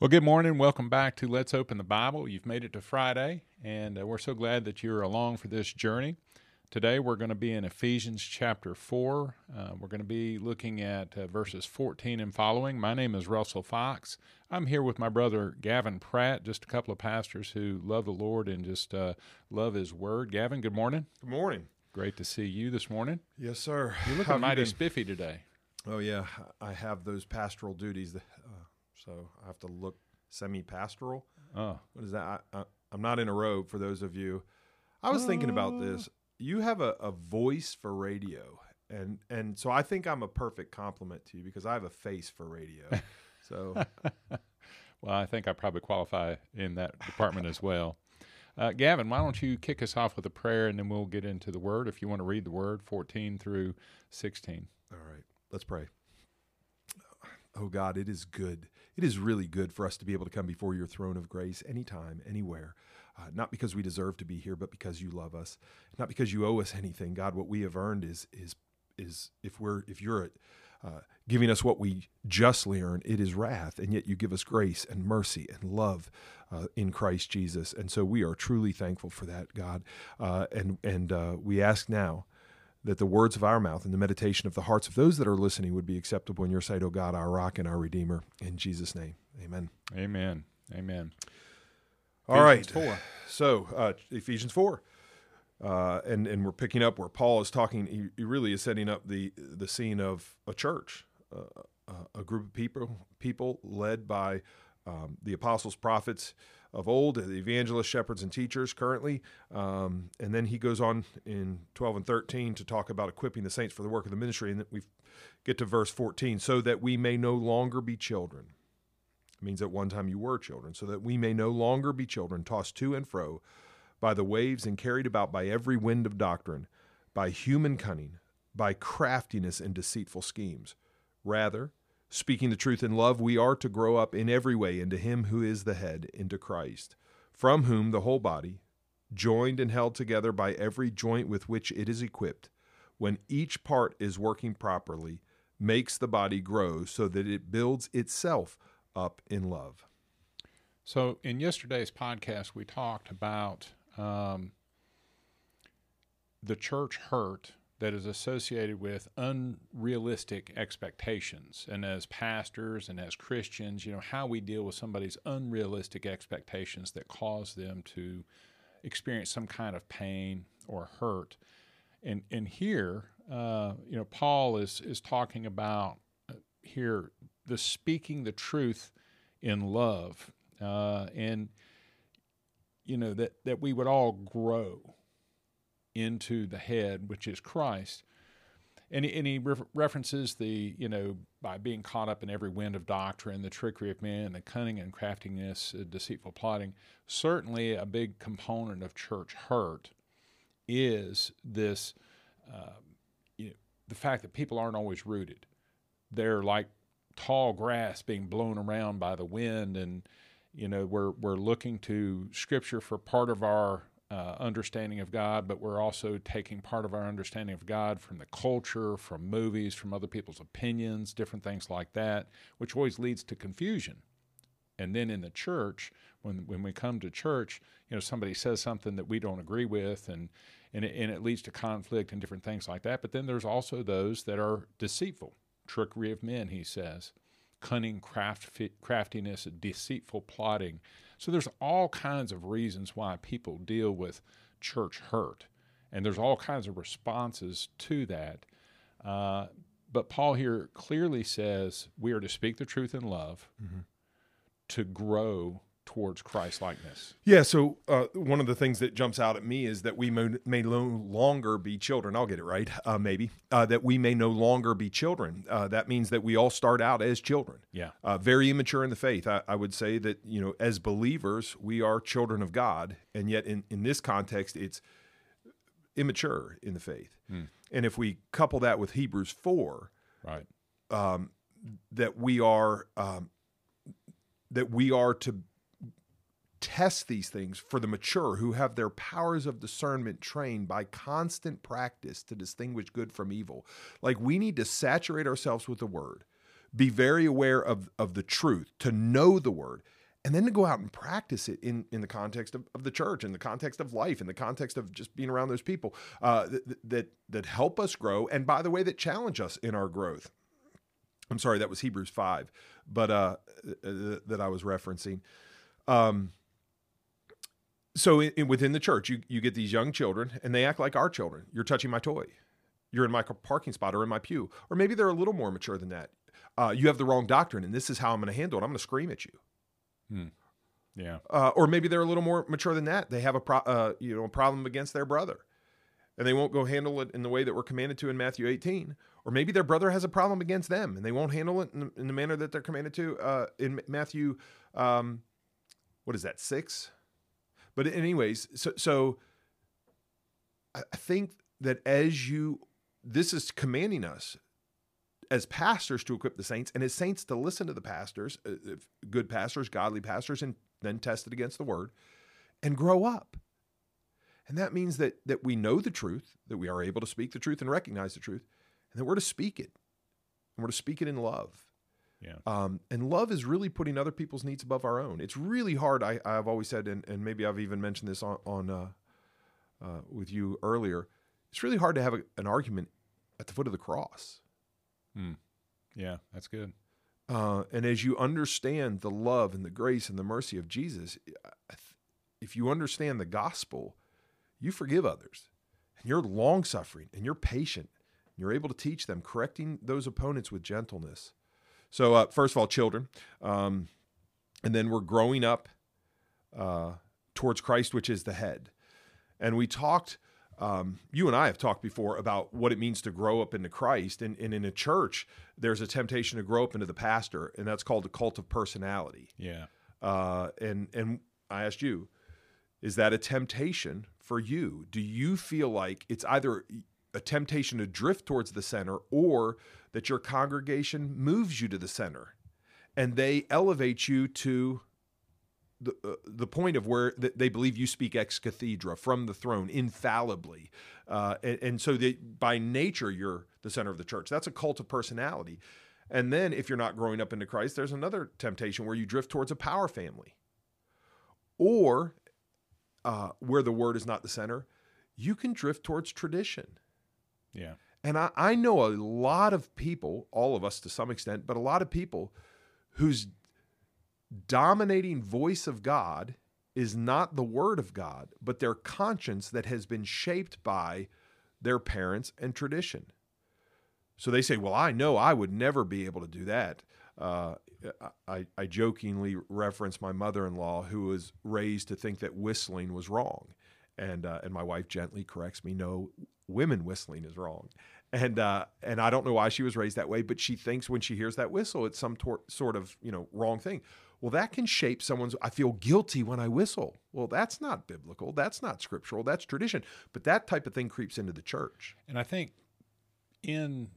Well, good morning. Welcome back to Let's Open the Bible. You've made it to Friday, and uh, we're so glad that you're along for this journey. Today, we're going to be in Ephesians chapter 4. Uh, we're going to be looking at uh, verses 14 and following. My name is Russell Fox. I'm here with my brother Gavin Pratt, just a couple of pastors who love the Lord and just uh, love His Word. Gavin, good morning. Good morning. Great to see you this morning. Yes, sir. You're looking mighty spiffy today. Oh yeah, I have those pastoral duties, that, uh, so I have to look semi-pastoral. Oh, What is that? I, I'm not in a robe. For those of you, I was thinking about this. You have a, a voice for radio, and and so I think I'm a perfect complement to you because I have a face for radio. So well, I think I probably qualify in that department as well. Uh, Gavin, why don't you kick us off with a prayer and then we'll get into the word if you want to read the word 14 through 16. All right, let's pray. Oh God, it is good. It is really good for us to be able to come before your throne of grace anytime, anywhere. Uh, not because we deserve to be here, but because you love us. Not because you owe us anything, God. What we have earned is is is if we're if you're uh, giving us what we justly earn, it is wrath, and yet you give us grace and mercy and love uh, in Christ Jesus, and so we are truly thankful for that, God. Uh, and and uh, we ask now that the words of our mouth and the meditation of the hearts of those that are listening would be acceptable in your sight, O God, our rock and our redeemer. In Jesus' name, amen. Amen. Amen. All right. Ephesians 4. So, uh, Ephesians 4. Uh, and, and we're picking up where Paul is talking. He, he really is setting up the, the scene of a church, uh, a group of people, people led by um, the apostles, prophets of old, the evangelists, shepherds, and teachers currently. Um, and then he goes on in 12 and 13 to talk about equipping the saints for the work of the ministry. And we get to verse 14 so that we may no longer be children. It means at one time you were children, so that we may no longer be children, tossed to and fro by the waves and carried about by every wind of doctrine, by human cunning, by craftiness and deceitful schemes. Rather, Speaking the truth in love, we are to grow up in every way into Him who is the head, into Christ, from whom the whole body, joined and held together by every joint with which it is equipped, when each part is working properly, makes the body grow so that it builds itself up in love. So, in yesterday's podcast, we talked about um, the church hurt that is associated with unrealistic expectations. And as pastors and as Christians, you know, how we deal with somebody's unrealistic expectations that cause them to experience some kind of pain or hurt. And, and here, uh, you know, Paul is, is talking about uh, here the speaking the truth in love. Uh, and, you know, that, that we would all grow into the head, which is Christ. And he, and he re- references the, you know, by being caught up in every wind of doctrine, the trickery of men, the cunning and craftiness, uh, deceitful plotting. Certainly, a big component of church hurt is this, uh, you know, the fact that people aren't always rooted. They're like tall grass being blown around by the wind, and you know, we're we're looking to Scripture for part of our uh, understanding of God, but we're also taking part of our understanding of God from the culture, from movies, from other people's opinions, different things like that, which always leads to confusion. And then in the church, when when we come to church, you know, somebody says something that we don't agree with, and and it, and it leads to conflict and different things like that. But then there's also those that are deceitful, trickery of men, he says, cunning craft, craftiness, deceitful plotting so there's all kinds of reasons why people deal with church hurt, and there's all kinds of responses to that. Uh, but Paul here clearly says we are to speak the truth in love, mm-hmm. to grow towards Christ likeness. Yeah. So uh, one of the things that jumps out at me is that we may, may no longer be children. I'll get it right, uh, maybe. Uh, that we may no longer be children. Uh, that means that we all start out as children. Yeah. Uh, very immature in the faith. I, I, would say that you know, as believers, we are children of God, and yet in in this context, it's immature in the faith. Mm. And if we couple that with Hebrews four, right, um, that we are um, that we are to test these things for the mature who have their powers of discernment trained by constant practice to distinguish good from evil. Like we need to saturate ourselves with the word, be very aware of, of the truth, to know the word, and then to go out and practice it in, in the context of, of the church, in the context of life, in the context of just being around those people uh, that, that, that help us grow. And by the way, that challenge us in our growth. I'm sorry, that was Hebrews 5, but uh, that I was referencing. Um, so in, in, within the church, you, you get these young children and they act like our children. You're touching my toy. You're in my parking spot or in my pew. Or maybe they're a little more mature than that. Uh, you have the wrong doctrine and this is how I'm going to handle it. I'm going to scream at you. Hmm. Yeah. Uh, or maybe they're a little more mature than that. They have a pro- uh, you know a problem against their brother, and they won't go handle it in the way that we're commanded to in Matthew 18. Or maybe their brother has a problem against them, and they won't handle it in the, in the manner that they're commanded to uh, in Matthew. Um, what is that six? But anyways, so so I think that as you this is commanding us as pastors to equip the saints and as saints to listen to the pastors, uh, good pastors, godly pastors, and then test it against the word and grow up. And that means that that we know the truth, that we are able to speak the truth and recognize the truth, and that we're to speak it. And we're to speak it in love. Yeah. Um, and love is really putting other people's needs above our own. It's really hard. I, have always said, and, and, maybe I've even mentioned this on, on uh, uh, with you earlier. It's really hard to have a, an argument at the foot of the cross. Hmm. Yeah, that's good. Uh, and as you understand the love and the grace and the mercy of Jesus, if you understand the gospel, you forgive others, and you're long suffering, and you're patient, and you're able to teach them, correcting those opponents with gentleness. So, uh, first of all, children, um, and then we're growing up uh, towards Christ, which is the head. And we talked, um, you and I have talked before about what it means to grow up into Christ. And, and, in a church, there's a temptation to grow up into the pastor, and that's called the cult of personality. Yeah. Uh, and and I asked you, is that a temptation for you? Do you feel like it's either a temptation to drift towards the center or that your congregation moves you to the center and they elevate you to the, uh, the point of where they believe you speak ex cathedra from the throne infallibly. Uh, and, and, so by nature, you're the center of the church. That's a cult of personality. And then if you're not growing up into Christ, there's another temptation where you drift towards a power family. Or uh, where the word is not the center, you can drift towards tradition. Yeah. And I, I know a lot of people, all of us to some extent, but a lot of people whose dominating voice of God is not the word of God, but their conscience that has been shaped by their parents and tradition. So they say, Well, I know I would never be able to do that. Uh, I, I jokingly reference my mother in law, who was raised to think that whistling was wrong. And, uh, and my wife gently corrects me, No, women whistling is wrong and uh, and I don't know why she was raised that way, but she thinks when she hears that whistle, it's some tor- sort of you know wrong thing. Well, that can shape someone's. I feel guilty when I whistle. Well, that's not biblical. That's not scriptural. That's tradition. But that type of thing creeps into the church. And I think in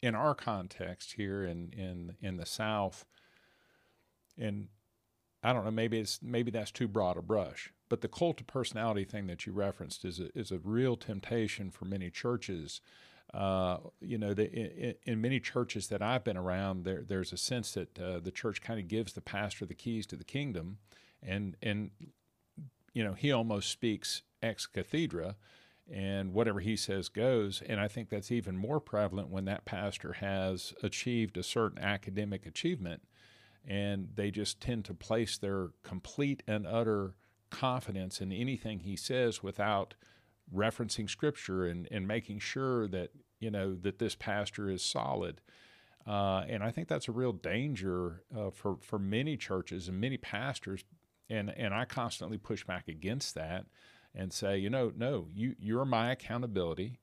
in our context here in in in the South, and I don't know, maybe it's maybe that's too broad a brush. But the cult of personality thing that you referenced is a, is a real temptation for many churches uh, you know, the, in, in, many churches that I've been around, there there's a sense that uh, the church kind of gives the pastor the keys to the kingdom, and and you know he almost speaks ex cathedra, and whatever he says goes. And I think that's even more prevalent when that pastor has achieved a certain academic achievement, and they just tend to place their complete and utter confidence in anything he says without referencing scripture and, and making sure that you know that this pastor is solid. Uh, and I think that's a real danger uh, for for many churches and many pastors. And and I constantly push back against that and say you know no you you're my accountability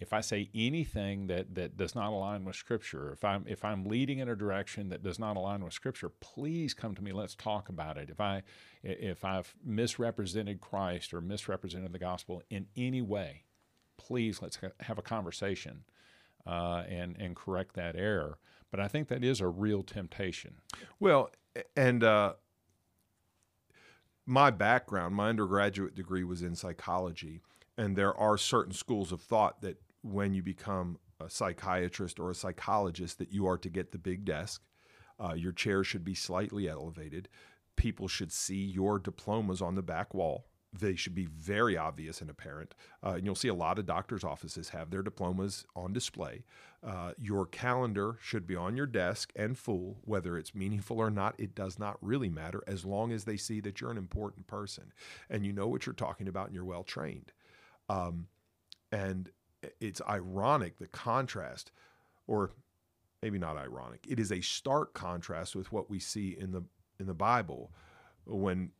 if I say anything that that does not align with Scripture, if I'm if I'm leading in a direction that does not align with Scripture, please come to me. Let's talk about it. If I if I've misrepresented Christ or misrepresented the gospel in any way, please let's have a conversation uh, and and correct that error. But I think that is a real temptation. Well, and uh, my background, my undergraduate degree was in psychology, and there are certain schools of thought that when you become a psychiatrist or a psychologist that you are to get the big desk. Uh, your chair should be slightly elevated. People should see your diplomas on the back wall. They should be very obvious and apparent. Uh, and you'll see a lot of doctors' offices have their diplomas on display. Uh, your calendar should be on your desk and full, whether it's meaningful or not. It does not really matter as long as they see that you're an important person and you know what you're talking about and you're well trained. Um, and it's ironic the contrast, or maybe not ironic. It is a stark contrast with what we see in the in the Bible when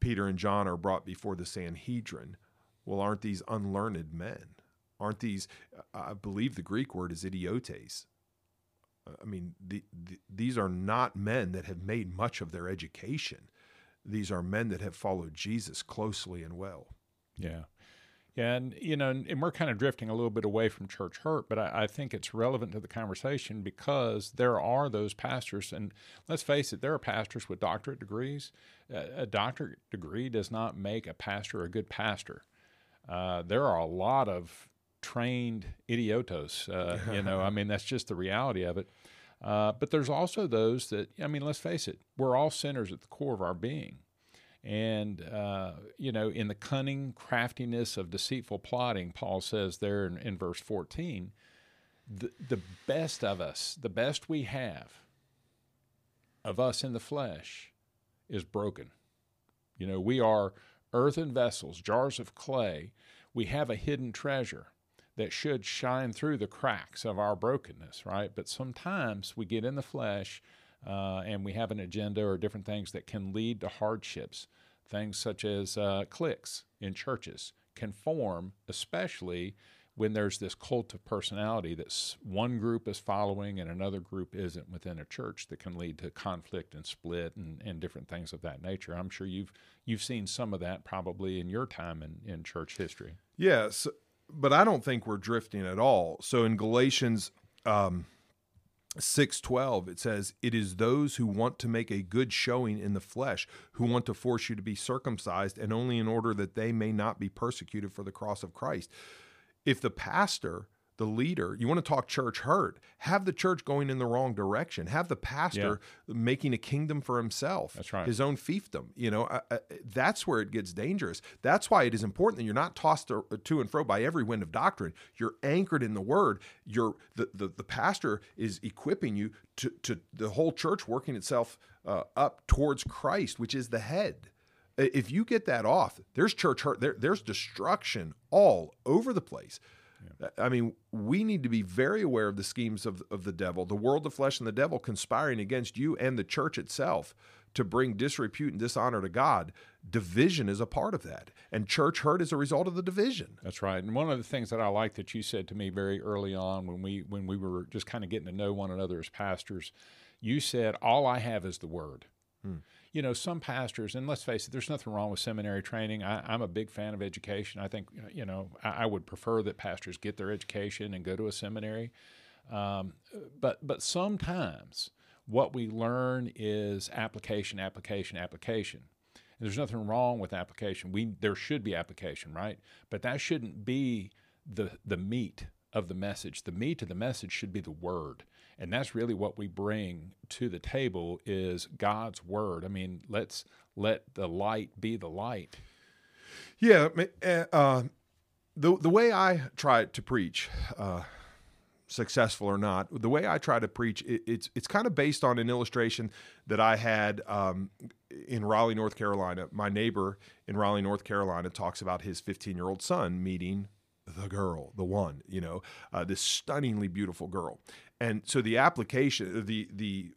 Peter and John are brought before the Sanhedrin. Well, aren't these unlearned men? Aren't these? I believe the Greek word is idiotes. Uh, I mean, the, the, these are not men that have made much of their education. These are men that have followed Jesus closely and well. Yeah. And you know, and we're kind of drifting a little bit away from church hurt, but I, I, think it's relevant to the conversation because there are those pastors, and let's face it, there are pastors with doctorate degrees. Uh, a doctorate degree does not make a pastor a good pastor. Uh, there are a lot of trained idiotos. Uh, you know, I mean, that's just the reality of it. Uh, but there's also those that, I mean, let's face it, we're all sinners at the core of our being. And, uh, you know, in the cunning craftiness of deceitful plotting, Paul says there in, in verse 14, the, the best of us, the best we have of us in the flesh is broken. You know, we are earthen vessels, jars of clay. We have a hidden treasure that should shine through the cracks of our brokenness, right? But sometimes we get in the flesh uh, and we have an agenda or different things that can lead to hardships. Things such as uh, cliques in churches can form, especially when there's this cult of personality that one group is following and another group isn't within a church that can lead to conflict and split and, and different things of that nature. I'm sure you've you've seen some of that probably in your time in, in church history. Yes, but I don't think we're drifting at all. So in Galatians um, 6:12 it says it is those who want to make a good showing in the flesh who want to force you to be circumcised and only in order that they may not be persecuted for the cross of Christ. If the pastor the leader, you want to talk church hurt, have the church going in the wrong direction. Have the pastor yeah. making a kingdom for himself. That's right. His own fiefdom. You know, uh, uh, that's where it gets dangerous. That's why it is important that you're not tossed to and fro by every wind of doctrine. You're anchored in the word. You're the, the, the pastor is equipping you to, to the whole church working itself uh, up towards Christ, which is the head. If you get that off, there's church hurt. There, there's destruction all over the place. Yeah. I mean, we need to be very aware of the schemes of, of the devil, the world, the flesh, and the devil conspiring against you and the church itself to bring disrepute and dishonor to God. Division is a part of that. And church hurt is a result of the division. That's right. And one of the things that I like that you said to me very early on when we when we were just kind of getting to know one another as pastors, you said, All I have is the word. Hmm you know, some pastors, and let's face it, there's nothing wrong with seminary training. I, am a big fan of education. I think, you know, I, I, would prefer that pastors get their education and go to a seminary. Um, but but sometimes what we learn is application, application, application. And there's nothing wrong with application. We there should be application, right? But that shouldn't be the the meat of the message. The meat of the message should be the word and that's really what we bring to the table is God's word. I mean, let's let the light be the light. Yeah, eh, uh, the the way I try to preach, uh, successful or not, the way I try to preach, it, it's it's kind of based on an illustration that I had um, in Raleigh, North Carolina. My neighbor in Raleigh, North Carolina, talks about his 15 year old son meeting the girl, the one, you know, uh, this stunningly beautiful girl. And so the application, the the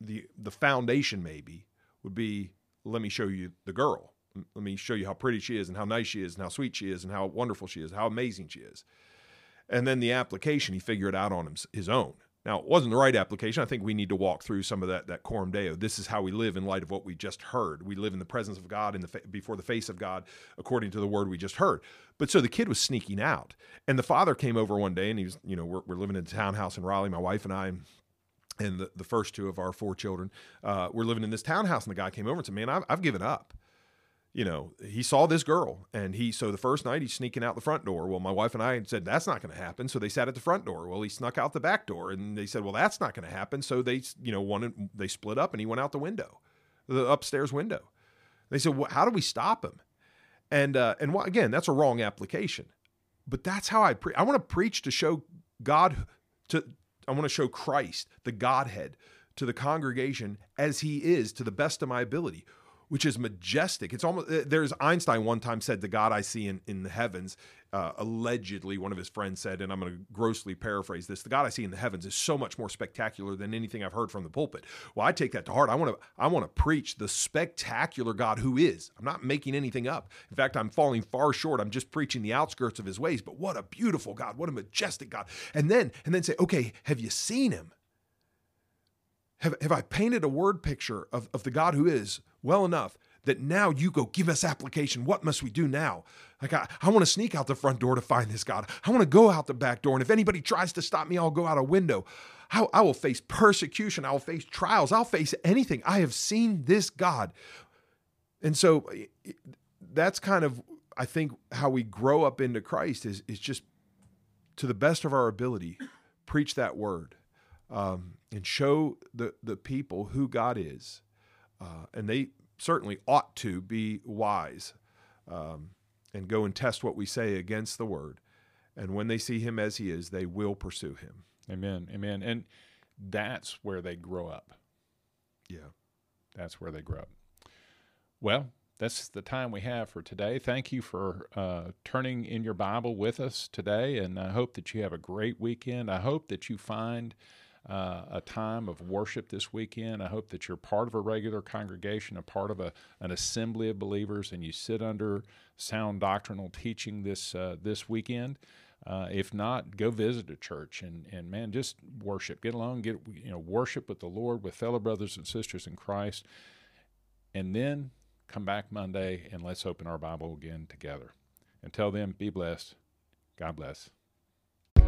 the the foundation maybe would be let me show you the girl. Let me show you how pretty she is and how nice she is and how sweet she is and how wonderful she is, how amazing she is. And then the application, he figured out on his own. Now, it wasn't the right application. I think we need to walk through some of that that coram deo. This is how we live in light of what we just heard. We live in the presence of God in the before the face of God, according to the word we just heard. But so the kid was sneaking out, and the father came over one day, and he was, you know, we're, we're living in a townhouse in Raleigh, my wife and I, and the, the first two of our four children, uh, we're living in this townhouse, and the guy came over and said, "Man, I've, I've given up." You know, he saw this girl and he, so the first night he's sneaking out the front door. Well, my wife and I said, that's not going to happen. So they sat at the front door. Well, he snuck out the back door and they said, well, that's not going to happen. So they, you know, wanted, they split up and he went out the window, the upstairs window. They said, well, how do we stop him? And, uh, and again, that's a wrong application, but that's how I pre- I want to preach to show God to, I want to show Christ, the Godhead, to the congregation as he is to the best of my ability which is majestic. It's almost uh, there's Einstein one time said the God I see in in the heavens. Uh, allegedly, one of his friends said, and I'm going to grossly paraphrase this: the God I see in the heavens is so much more spectacular than anything I've heard from the pulpit. Well, I take that to heart. I want to I want to preach the spectacular God who is. I'm not making anything up. In fact, I'm falling far short. I'm just preaching the outskirts of His ways. But what a beautiful God! What a majestic God! And then and then say, okay, have you seen Him? Have, have I painted a word picture of, of the God who is well enough that now you go give us application. What must we do now? Like, I, I want to sneak out the front door to find this God. I want to go out the back door. And if anybody tries to stop me, I'll go out a window. I, I will face persecution. I will face trials. I'll face anything. I have seen this God. And so that's kind of, I think, how we grow up into Christ is, is just to the best of our ability, preach that word um, and show the, the people who God is uh, and they certainly ought to be wise um, and go and test what we say against the word. And when they see him as he is, they will pursue him. Amen. Amen. And that's where they grow up. Yeah. That's where they grow up. Well, that's the time we have for today. Thank you for uh, turning in your Bible with us today. And I hope that you have a great weekend. I hope that you find uh, a time of worship this weekend. I hope that you're part of a regular congregation, a part of a, an assembly of believers, and you sit under sound doctrinal teaching this uh, this weekend. Uh, if not, go visit a church and, and man, just worship. Get along, get you know, worship with the Lord, with fellow brothers and sisters in Christ, and then come back Monday and let's open our Bible again together. Until then, be blessed. God bless.